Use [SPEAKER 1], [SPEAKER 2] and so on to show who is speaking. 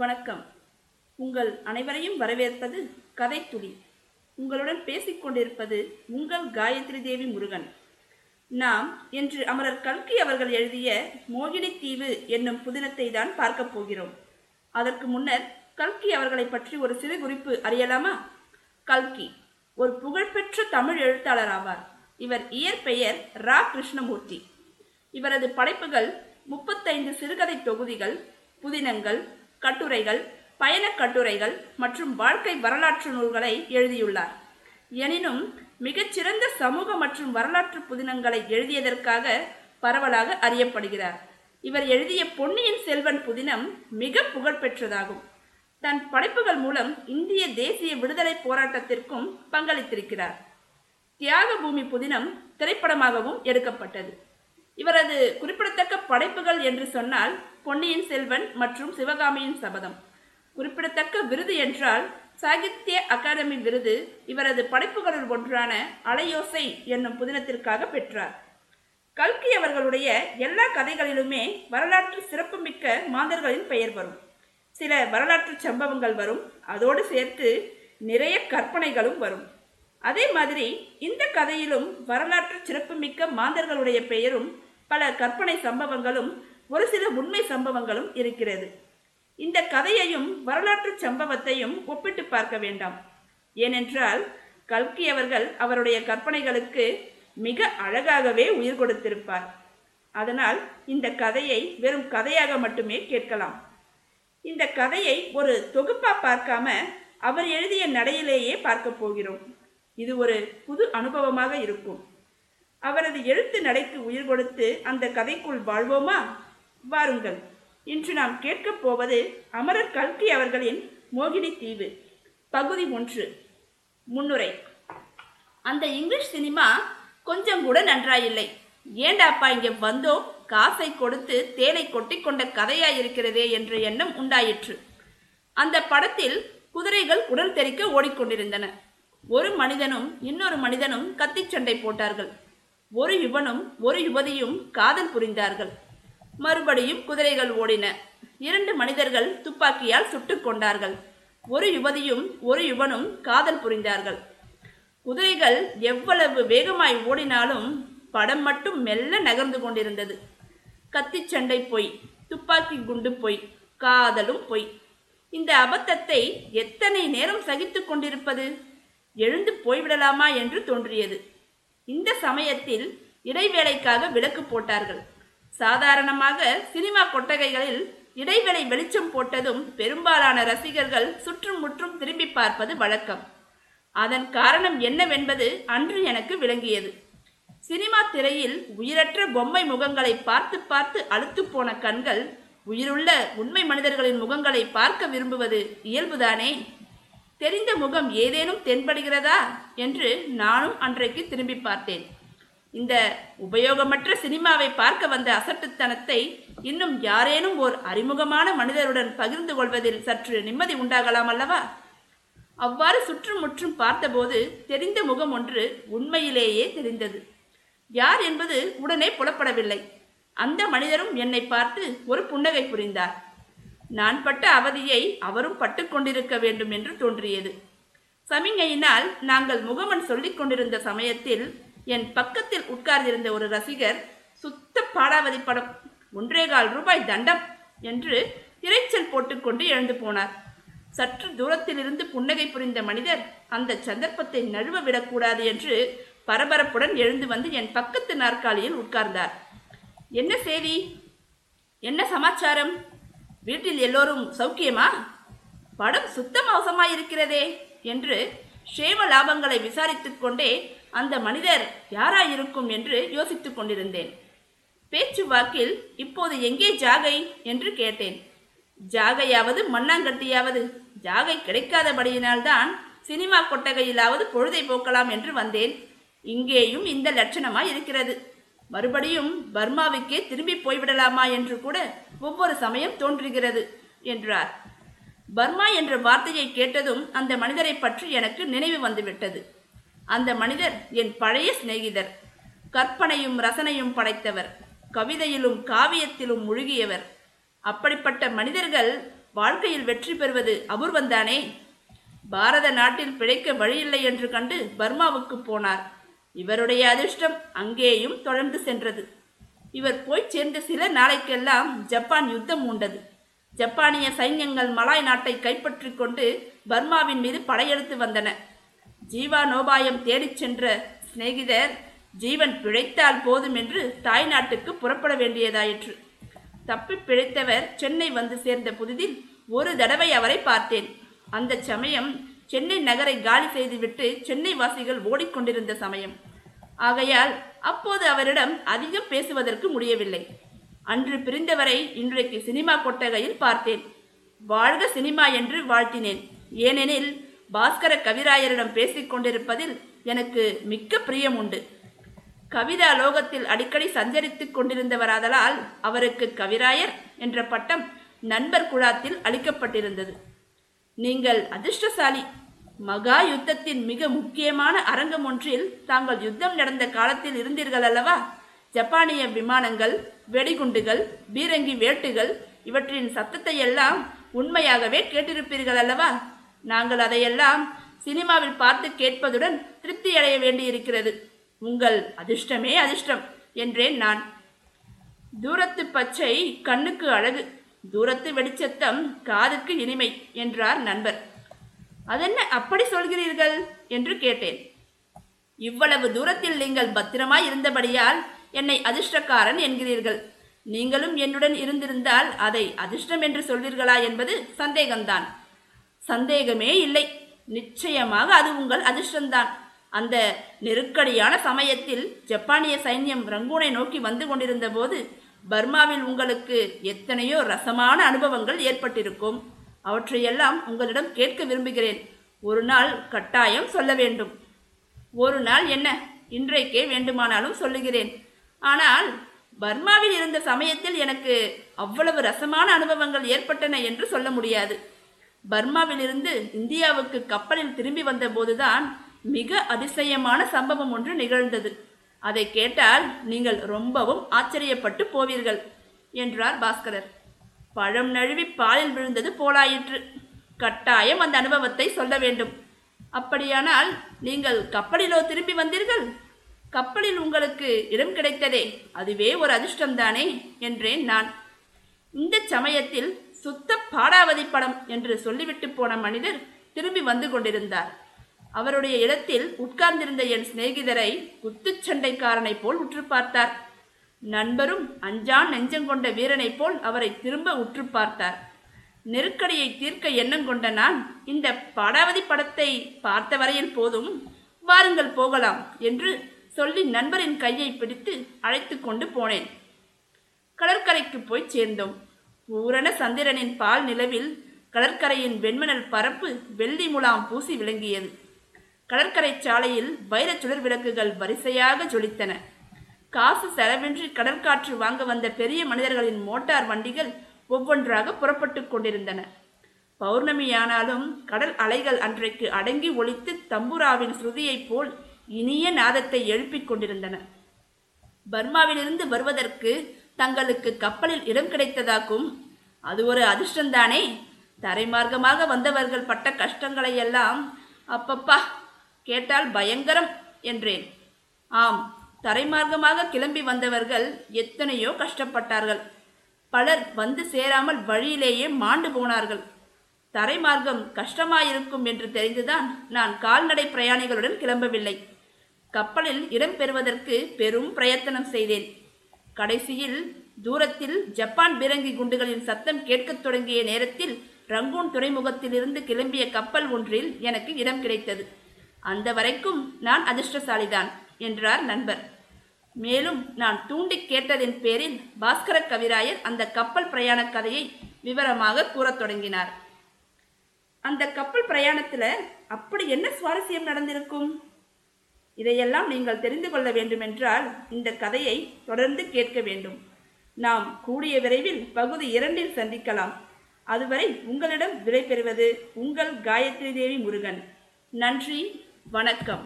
[SPEAKER 1] வணக்கம். உங்கள் அனைவரையும் வரவேற்பது கதைத்துளி உங்களுடன் பேசிக்கொண்டிருப்பது உங்கள் காயத்ரி தேவி முருகன். நாம் இன்று அமரர் கல்கி அவர்கள் எழுதிய மோகினி தீவு என்னும் புதினத்தை தான் பார்க்கப் போகிறோம். அதற்கு முன்னர் கல்கி அவர்களை பற்றி ஒரு சிறு குறிப்பு அறியலாமா? கல்கி ஒரு புகழ்பெற்ற தமிழ் எழுத்தாளர் ஆவார். இவர் இயற்பெயர் ரா. கிருஷ்ணமூர்த்தி. இவரது படைப்புகள் முப்பத்தைந்து சிறுகதை தொகுதிகள் புதினங்கள் கட்டுரைகள் பயணக் கட்டுரைகள் மற்றும் வாழ்க்கை வரலாற்று நூல்களை எழுதியுள்ளார். எனினும் மிகச்சிறந்த சமூக மற்றும் வரலாற்று புதினங்களை எழுதியதற்காக பரவலாக அறியப்படுகிறார். இவர் எழுதிய பொன்னியின் செல்வன் புதினம் மிக புகழ்பெற்றதாகும். தன் படைப்புகள் மூலம் இந்திய தேசிய விடுதலை போராட்டத்திற்கும் பங்களித்திருக்கிறார். தியாக பூமி புதினம் திரைப்படமாகவும் எடுக்கப்பட்டது. இவரது குறிப்பிடத்தக்க படைப்புகள் என்று சொன்னால் பொன்னியின் செல்வன் மற்றும் சிவகாமியின் சபதம். குறிப்பிடத்தக்க விருது என்றால் சாகித்ய அகாடமி விருது இவரது படைப்புகளுள் ஒன்றான அலையோசை என்னும் புதினத்திற்காக பெற்றார். கல்கி அவர்களுடைய எல்லா கதைகளிலுமே வரலாற்று சிறப்புமிக்க மாந்தர்களின் பெயர் வரும். சில வரலாற்று சம்பவங்கள் வரும். அதோடு சேர்த்து நிறைய கற்பனைகளும் வரும். அதே மாதிரி இந்த கதையிலும் வரலாற்று சிறப்புமிக்க மாந்தர்களுடைய பெயரும் பல கற்பனை சம்பவங்களும் ஒரு சில உண்மை சம்பவங்களும் இருக்கிறது. இந்த கதையையும் வரலாற்று சம்பவத்தையும் ஒப்பிட்டு பார்க்க வேண்டாம். ஏனென்றால் கல்கி அவர்கள் அவருடைய கற்பனைகளுக்கு மிக அழகாகவே உயிர் கொடுத்திருப்பார். அதனால் இந்த கதையை வெறும் கதையாக மட்டுமே கேட்கலாம். இந்த கதையை ஒரு தொகுப்பா பார்க்காம அவர் எழுதிய நடையிலேயே பார்க்க போகிறோம். இது ஒரு புது அனுபவமாக இருக்கும். அவரது எழுத்து நடைக்கு உயிர் கொடுத்து அந்த கதைக்குள் வாழ்வோமா? வாருங்கள். இன்று நாம் கேட்கப் போவது அமரர் கல்கி அவர்களின் மோகினி தீவு. பகுதி ஒன்று. முன்னுரை. அந்த இங்கிலீஷ் சினிமா கொஞ்சம் கூட நன்றாயில்லை. ஏண்டாப்பா இங்கே வந்தோம் காசை கொடுத்து தேனை கொட்டி கொண்ட கதையா இருக்கிறதே என்ற எண்ணம் உண்டாயிற்று. அந்த படத்தில் குதிரைகள் உடல் தெறிக்க ஓடிக்கொண்டிருந்தன. ஒரு மனிதனும் இன்னொரு மனிதனும் கத்திச் சண்டை போட்டார்கள். ஒரு யுவனும் ஒரு யுவதியும் காதல் புரிந்தார்கள். மறுபடியும் குதிரைகள் ஓடின. இரண்டு மனிதர்கள் துப்பாக்கியால் சுட்டுக் கொண்டார்கள். ஒரு யுவதியும் ஒரு யுவனும் காதல் புரிந்தார்கள். குதிரைகள் எவ்வளவு வேகமாய் ஓடினாலும் படம் மட்டும் மெல்ல நகர்ந்து கொண்டிருந்தது. கத்தி சண்டை பொய் துப்பாக்கி குண்டு பொய் காதலும் பொய். இந்த அபத்தத்தை எத்தனை நேரம் சகித்து கொண்டிருப்பது? எழுந்து போய்விடலாமா என்று தோன்றியது. இந்த சமயத்தில் இடைவேளைக்காக விளக்கு போட்டார்கள். சாதாரணமாக சினிமா கொட்டகைகளில் இடைவேளை வெளிச்சம் போட்டதும் பெரும்பாலான ரசிகர்கள் சுற்றும் முற்றும் திரும்பி பார்ப்பது வழக்கம். அதன் காரணம் என்னவென்பது அன்று எனக்கு விளங்கியது. சினிமா திரையில் உயிரற்ற பொம்மை முகங்களை பார்த்து பார்த்து அழுத்து போன கண்கள் உயிருள்ள உண்மை மனிதர்களின் முகங்களை பார்க்க விரும்புவது இயல்புதானே? தெரிந்த முகம் ஏதேனும் தென்படுகிறதா என்று நானும் அன்றைக்கு திரும்பி பார்த்தேன். இந்த உபயோகமற்ற சினிமாவை பார்க்க வந்த அசட்டுத்தனத்தை இன்னும் யாரேனும் ஓர் அறிமுகமான மனிதருடன் பகிர்ந்து கொள்வதில் சற்று நிம்மதி உண்டாகலாம் அல்லவா? அவ்வாறு சுற்றுமுற்றும் பார்த்தபோது தெரிந்த முகம் ஒன்று உண்மையிலேயே தெரிந்தது. யார் என்பது உடனே புலப்படவில்லை. அந்த மனிதரும் என்னை பார்த்து ஒரு புன்னகை புரிந்தார். நான் பட்ட அவதியை அவரும் பட்டு கொண்டிருக்க வேண்டும் என்று தோன்றியது. சமிங்கையினால் நாங்கள் முகமன் சொல்லிக் கொண்டிருந்த சமயத்தில் என் பக்கத்தில் உட்கார்ந்திருந்த ஒரு ரசிகர் சுத்த பாடாவதி படம் ஒன்றே கால் ரூபாய் தண்டம் என்று இறைச்சல் போட்டுக்கொண்டு எழுந்து போனார். சற்று தூரத்திலிருந்து புன்னகை புரிந்த மனிதர் அந்த சந்தர்ப்பத்தை நழுவ விடக்கூடாது என்று பரபரப்புடன் எழுந்து வந்து என் பக்கத்து நாற்காலியில் உட்கார்ந்தார். என்ன செய்தி என்ன சமாச்சாரம்? வீட்டில் எல்லோரும் சௌக்கியமா? படம் சுத்த மோசமாயிருக்கிறதே என்று ஷேம லாபங்களை விசாரித்துக் கொண்டே அந்த மனிதர் யாராயிருக்கும் என்று யோசித்துக் கொண்டிருந்தேன். பேச்சு வாக்கில் இப்போது எங்கே ஜாகை என்று கேட்டேன். ஜாகையாவது மண்ணாங்கட்டியாவது ஜாகை கிடைக்காதபடியினால்தான் சினிமா கொட்டகையிலாவது பொழுதை போக்கலாம் என்று வந்தேன். இங்கேயும் இந்த லட்சணமாய் இருக்கிறது. மறுபடியும் பர்மாவுக்கே திரும்பி போய்விடலாமா என்று கூட ஒவ்வொரு சமயம் தோன்றுகிறது என்றார். பர்மா என்ற வார்த்தையை கேட்டதும் அந்த மனிதரை பற்றி எனக்கு நினைவு வந்துவிட்டது. அந்த மனிதர் என் பழைய சிநேகிதர். கற்பனையும் ரசனையும் படைத்தவர். கவிதையிலும் காவியத்திலும் முழுகியவர். அப்படிப்பட்ட மனிதர்கள் வாழ்க்கையில் வெற்றி பெறுவது அபூர்வந்தானே பாரத நாட்டில் பிழைக்க வழியில்லை என்று கண்டு பர்மாவுக்கு போனார். இவருடைய அதிர்ஷ்டம் அங்கேயும் தொடர்ந்து சென்றது. இவர் போய் சேர்ந்த சில நாளைக்கெல்லாம் ஜப்பான் யுத்தம் உண்டது ஜப்பானிய சைன்யங்கள் மலாய் நாட்டை கைப்பற்றி கொண்டு பர்மாவின் மீது படையெடுத்து வந்தன. ஜீவா நோபாயம் தேடிச் சென்ற சிநேகிதர் ஜீவன் பிழைத்தால் போதும் என்று தாய் நாட்டுக்கு புறப்பட வேண்டியதாயிற்று. தப்பி பிழைத்தவர் சென்னை வந்து சேர்ந்த புதிதில் ஒரு தடவை அவரை பார்த்தேன். அந்த சமயம் சென்னை நகரை காலி செய்துவிட்டு சென்னை வாசிகள் ஓடிக்கொண்டிருந்த சமயம். ஆகையால் அப்போது அவரிடம் அதிகம் பேசுவதற்கு முடியவில்லை. அன்று பிரிந்தவரை இன்றைக்கு சினிமா கொட்டகையில் பார்த்தேன். வாழ்க சினிமா என்று வாழ்த்தினேன். ஏனெனில் பாஸ்கர கவிராயரிடம் பேசிக் கொண்டிருப்பதில் எனக்கு மிக்க பிரியம் உண்டு. கவிதா லோகத்தில் அடிக்கடி சஞ்சரித்துக் கொண்டிருந்தவராதலால் அவருக்கு கவிராயர் என்ற பட்டம் நண்பர் குழாத்தில் அளிக்கப்பட்டிருந்தது. நீங்கள் அதிர்ஷ்டசாலி. மகா யுத்தத்தின் மிக முக்கியமான அரங்கம் ஒன்றில் தாங்கள் யுத்தம் நடந்த காலத்தில் இருந்தீர்கள் அல்லவா? ஜப்பானிய விமானங்கள் வெடிகுண்டுகள் பீரங்கி வேட்டுகள் இவற்றின் சத்தத்தை எல்லாம் உண்மையாகவே கேட்டிருப்பீர்கள் அல்லவா? நாங்கள் அதையெல்லாம் சினிமாவில் பார்த்து கேட்பதுடன் திருப்தி அடைய வேண்டியிருக்கிறது. உங்கள் அதிர்ஷ்டமே அதிர்ஷ்டம் என்றேன் நான். தூரத்து பச்சை கண்ணுக்கு அழகு தூரத்து வெடிச்சத்தம் காதுக்கு இனிமை என்றார் நண்பர். அதென்ன அப்படி சொல்கிறீர்கள்? என்று கேட்டேன். இவ்வளவு தூரத்தில் நீங்கள் பத்திரமாய் இருந்தபடியால் என்னை அதிர்ஷ்டக்காரன் என்கிறீர்கள். நீங்களும் என்னுடன் இருந்திருந்தால் அதை அதிர்ஷ்டம் என்று சொல்வீர்களா என்பது சந்தேகம்தான். சந்தேகமே இல்லை. நிச்சயமாக அது உங்கள் அதிர்ஷ்டம்தான். அந்த நெருக்கடியான சமயத்தில் ஜப்பானிய சைன்யம் ரங்கூனை நோக்கி வந்து கொண்டிருந்த போது பர்மாவில் உங்களுக்கு எத்தனையோ ரசமான அனுபவங்கள் ஏற்பட்டிருக்கும். அவற்றையெல்லாம் உங்களிடம் கேட்க விரும்புகிறேன். ஒரு நாள் கட்டாயம் சொல்ல வேண்டும். ஒரு நாள் என்ன? இன்றைக்கே வேண்டுமானாலும் சொல்லுகிறேன். ஆனால் பர்மாவில் இருந்த சமயத்தில் எனக்கு அவ்வளவு ரசமான அனுபவங்கள் ஏற்பட்டன என்று சொல்ல முடியாது. பர்மாவிலிருந்து இந்தியாவுக்கு கப்பலில் திரும்பி வந்த போதுதான் மிக அதிசயமான சம்பவம் ஒன்று நிகழ்ந்தது. அதை கேட்டால் நீங்கள் ரொம்பவும் ஆச்சரியப்பட்டு போவீர்கள் என்றார் பாஸ்கரர். பழம் நழுவி பாலில் விழுந்தது போலாயிற்று. கட்டாயம் அந்த அனுபவத்தை சொல்ல வேண்டும். அப்படியானால் நீங்கள் கப்பலிலோ திரும்பி வந்தீர்கள்? கப்பலில் உங்களுக்கு இடம் கிடைத்ததே. அதுவே ஒரு அதிர்ஷ்டம்தானே? என்றேன் நான். இந்த சமயத்தில் சுத்த பாடாவதி படம் என்று சொல்லிவிட்டு போன மனிதர் திரும்பி வந்து கொண்டிருந்தார். அவருடைய இடத்தில் உட்கார்ந்திருந்த என் சிநேகிதரை குத்துச்சண்டைக்காரனைப் போல் உற்று பார்த்தார். நண்பரும் அஞ்சான் நெஞ்சங்கொண்ட வீரனைப் போல் அவரை திரும்ப உற்று பார்த்தார். நெருக்கடியை தீர்க்க எண்ணம் கொண்ட நான் இந்த பாடாவதி படத்தை பார்த்த வரையில் போதும் வாருங்கள் போகலாம் என்று சொல்லி நண்பரின் கையை பிடித்து அழைத்து கொண்டு போனேன். கடற்கரைக்கு போய் சேர்ந்தோம். பூரண சந்திரனின் பால் நிலவில் கடற்கரையின் வெண்மணல் பரப்பு வெள்ளி முலாம் பூசி விளங்கியது. கடற்கரை சாலையில் வைரச்சுடர் விளக்குகள் வரிசையாக ஜொலித்தன காசு செலவின்றி கடற்காற்று வாங்க வந்த பெரிய மனிதர்களின் மோட்டார் வண்டிகள் ஒவ்வொன்றாக புறப்பட்டு கொண்டிருந்தன. பௌர்ணமியானாலும் கடல் அலைகள் அன்றைக்கு அடங்கி ஒழித்து தம்புராவின் ஸ்ருதியைப் போல் இனிய நாதத்தை எழுப்பிக் கொண்டிருந்தன. பர்மாவிலிருந்து வருவதற்கு தங்களுக்கு கப்பலில் இடம் கிடைத்ததாக்கும் அது ஒரு அதிர்ஷ்டந்தானே தரைமார்க்கமாக வந்தவர்கள் பட்ட கஷ்டங்களை எல்லாம் அப்பப்பா கேட்டால் பயங்கரம் என்றேன். ஆம் தரைமார்க்கமாக கிளம்பி வந்தவர்கள் எத்தனையோ கஷ்டப்பட்டார்கள். பலர் வந்து சேராமல் வழியிலேயே மாண்டு போனார்கள். தரைமார்க்கம் கஷ்டமாயிருக்கும் என்று தெரிந்துதான் நான் கால்நடை பிரயாணிகளுடன் கிளம்பவில்லை. கப்பலில் இடம் பெறுவதற்கு பெரும் பிரயத்தனம் செய்தேன். கடைசியில் தூரத்தில் ஜப்பான் பீரங்கி குண்டுகளின் சத்தம் கேட்கத் தொடங்கிய நேரத்தில் ரங்கூன் துறைமுகத்திலிருந்து கிளம்பிய கப்பல் ஒன்றில் எனக்கு இடம் கிடைத்தது. அந்த வரைக்கும் நான் அதிர்ஷ்டசாலிதான். என்றார் நண்பர். மேலும் நான் தூண்டி கேட்டதின் பேரில் பாஸ்கர கவிராயர் அந்த கப்பல் பிரயாண கதையை விவரமாக கூறத் தொடங்கினார். அந்த கப்பல் பிரயாணத்தில் அப்படி என்ன சுவாரஸ்யம் நடந்திருக்கும்? இதையெல்லாம் நீங்கள் தெரிந்து கொள்ள வேண்டுமென்றால் இந்த கதையை தொடர்ந்து கேட்க வேண்டும். நாம் கூடிய விரைவில் பகுதி இரண்டில் சந்திக்கலாம். அதுவரை உங்களிடம் விடை பெறுவது உங்கள் காயத்ரி தேவி முருகன். நன்றி வணக்கம்.